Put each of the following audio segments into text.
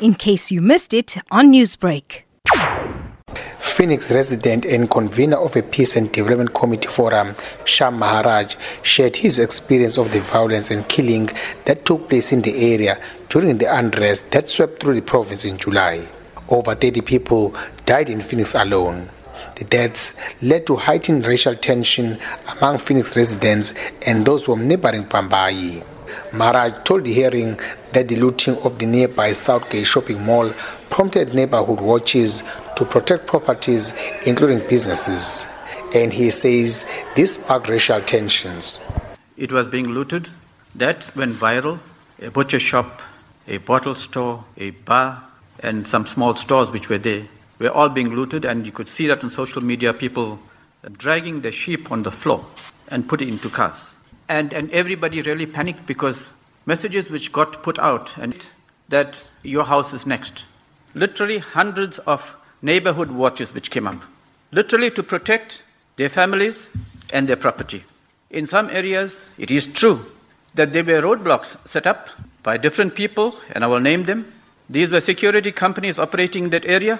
in case you missed it on Newsbreak. Phoenix resident and convener of a Peace and Development Committee Forum, Sham Maharaj, shared his experience of the violence and killing that took place in the area during the unrest that swept through the province in July. Over 30 people died in Phoenix alone. The deaths led to heightened racial tension among Phoenix residents and those from neighboring Bhambayi. Maharaj told the hearing that the looting of the nearby Southgate shopping mall prompted neighborhood watches to protect properties, including businesses. And he says this sparked racial tensions. It was being looted. That went viral. A butcher shop, a bottle store, a bar, and some small stores which were there were all being looted, and you could see that on social media people dragging their sheep on the floor and put it into cars. And, and everybody really panicked because messages which got put out and that your house is next. Literally hundreds of neighborhood watches which came up, literally to protect their families and their property. In some areas, it is true that there were roadblocks set up by different people, and I will name them. These were security companies operating in that area.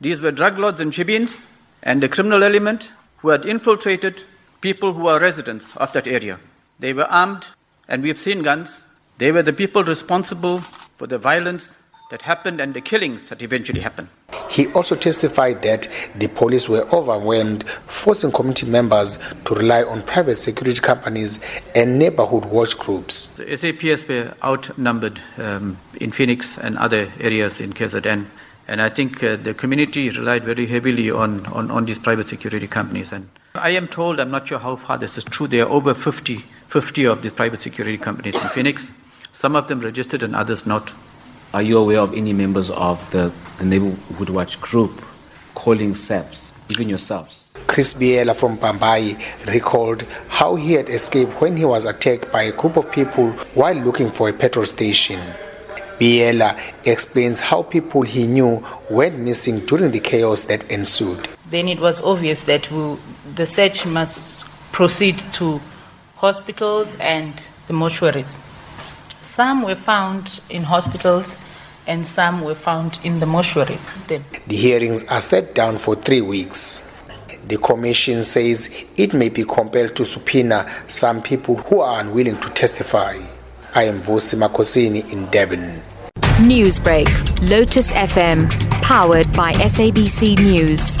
These were drug lords and shebeens and the criminal element who had infiltrated people who are residents of that area. They were armed, and we've seen guns. They were the people responsible for the violence that happened and the killings that eventually happened. He also testified that the police were overwhelmed, forcing community members to rely on private security companies and neighborhood watch groups. The SAPS were outnumbered um, in Phoenix and other areas in KZN. And I think uh, the community relied very heavily on, on, on, these private security companies. And I am told, I'm not sure how far this is true, there are over 50, 50 of the private security companies in Phoenix. Some of them registered and others not. Are you aware of any members of the, the Neighborhood Watch group calling SAPS, even yourselves? Chris Biela from Bhambayi recalled how he had escaped when he was attacked by a group of people while looking for a petrol station. Biela explains how people he knew went missing during the chaos that ensued. Then it was obvious that we, the search must proceed to hospitals and the mortuaries. Some were found in hospitals and some were found in the mortuaries. The hearings are set down for three weeks. The commission says it may be compelled to subpoena some people who are unwilling to testify. I am Vusi Makhosini in Durban. Newsbreak, Lotus FM, powered by SABC News.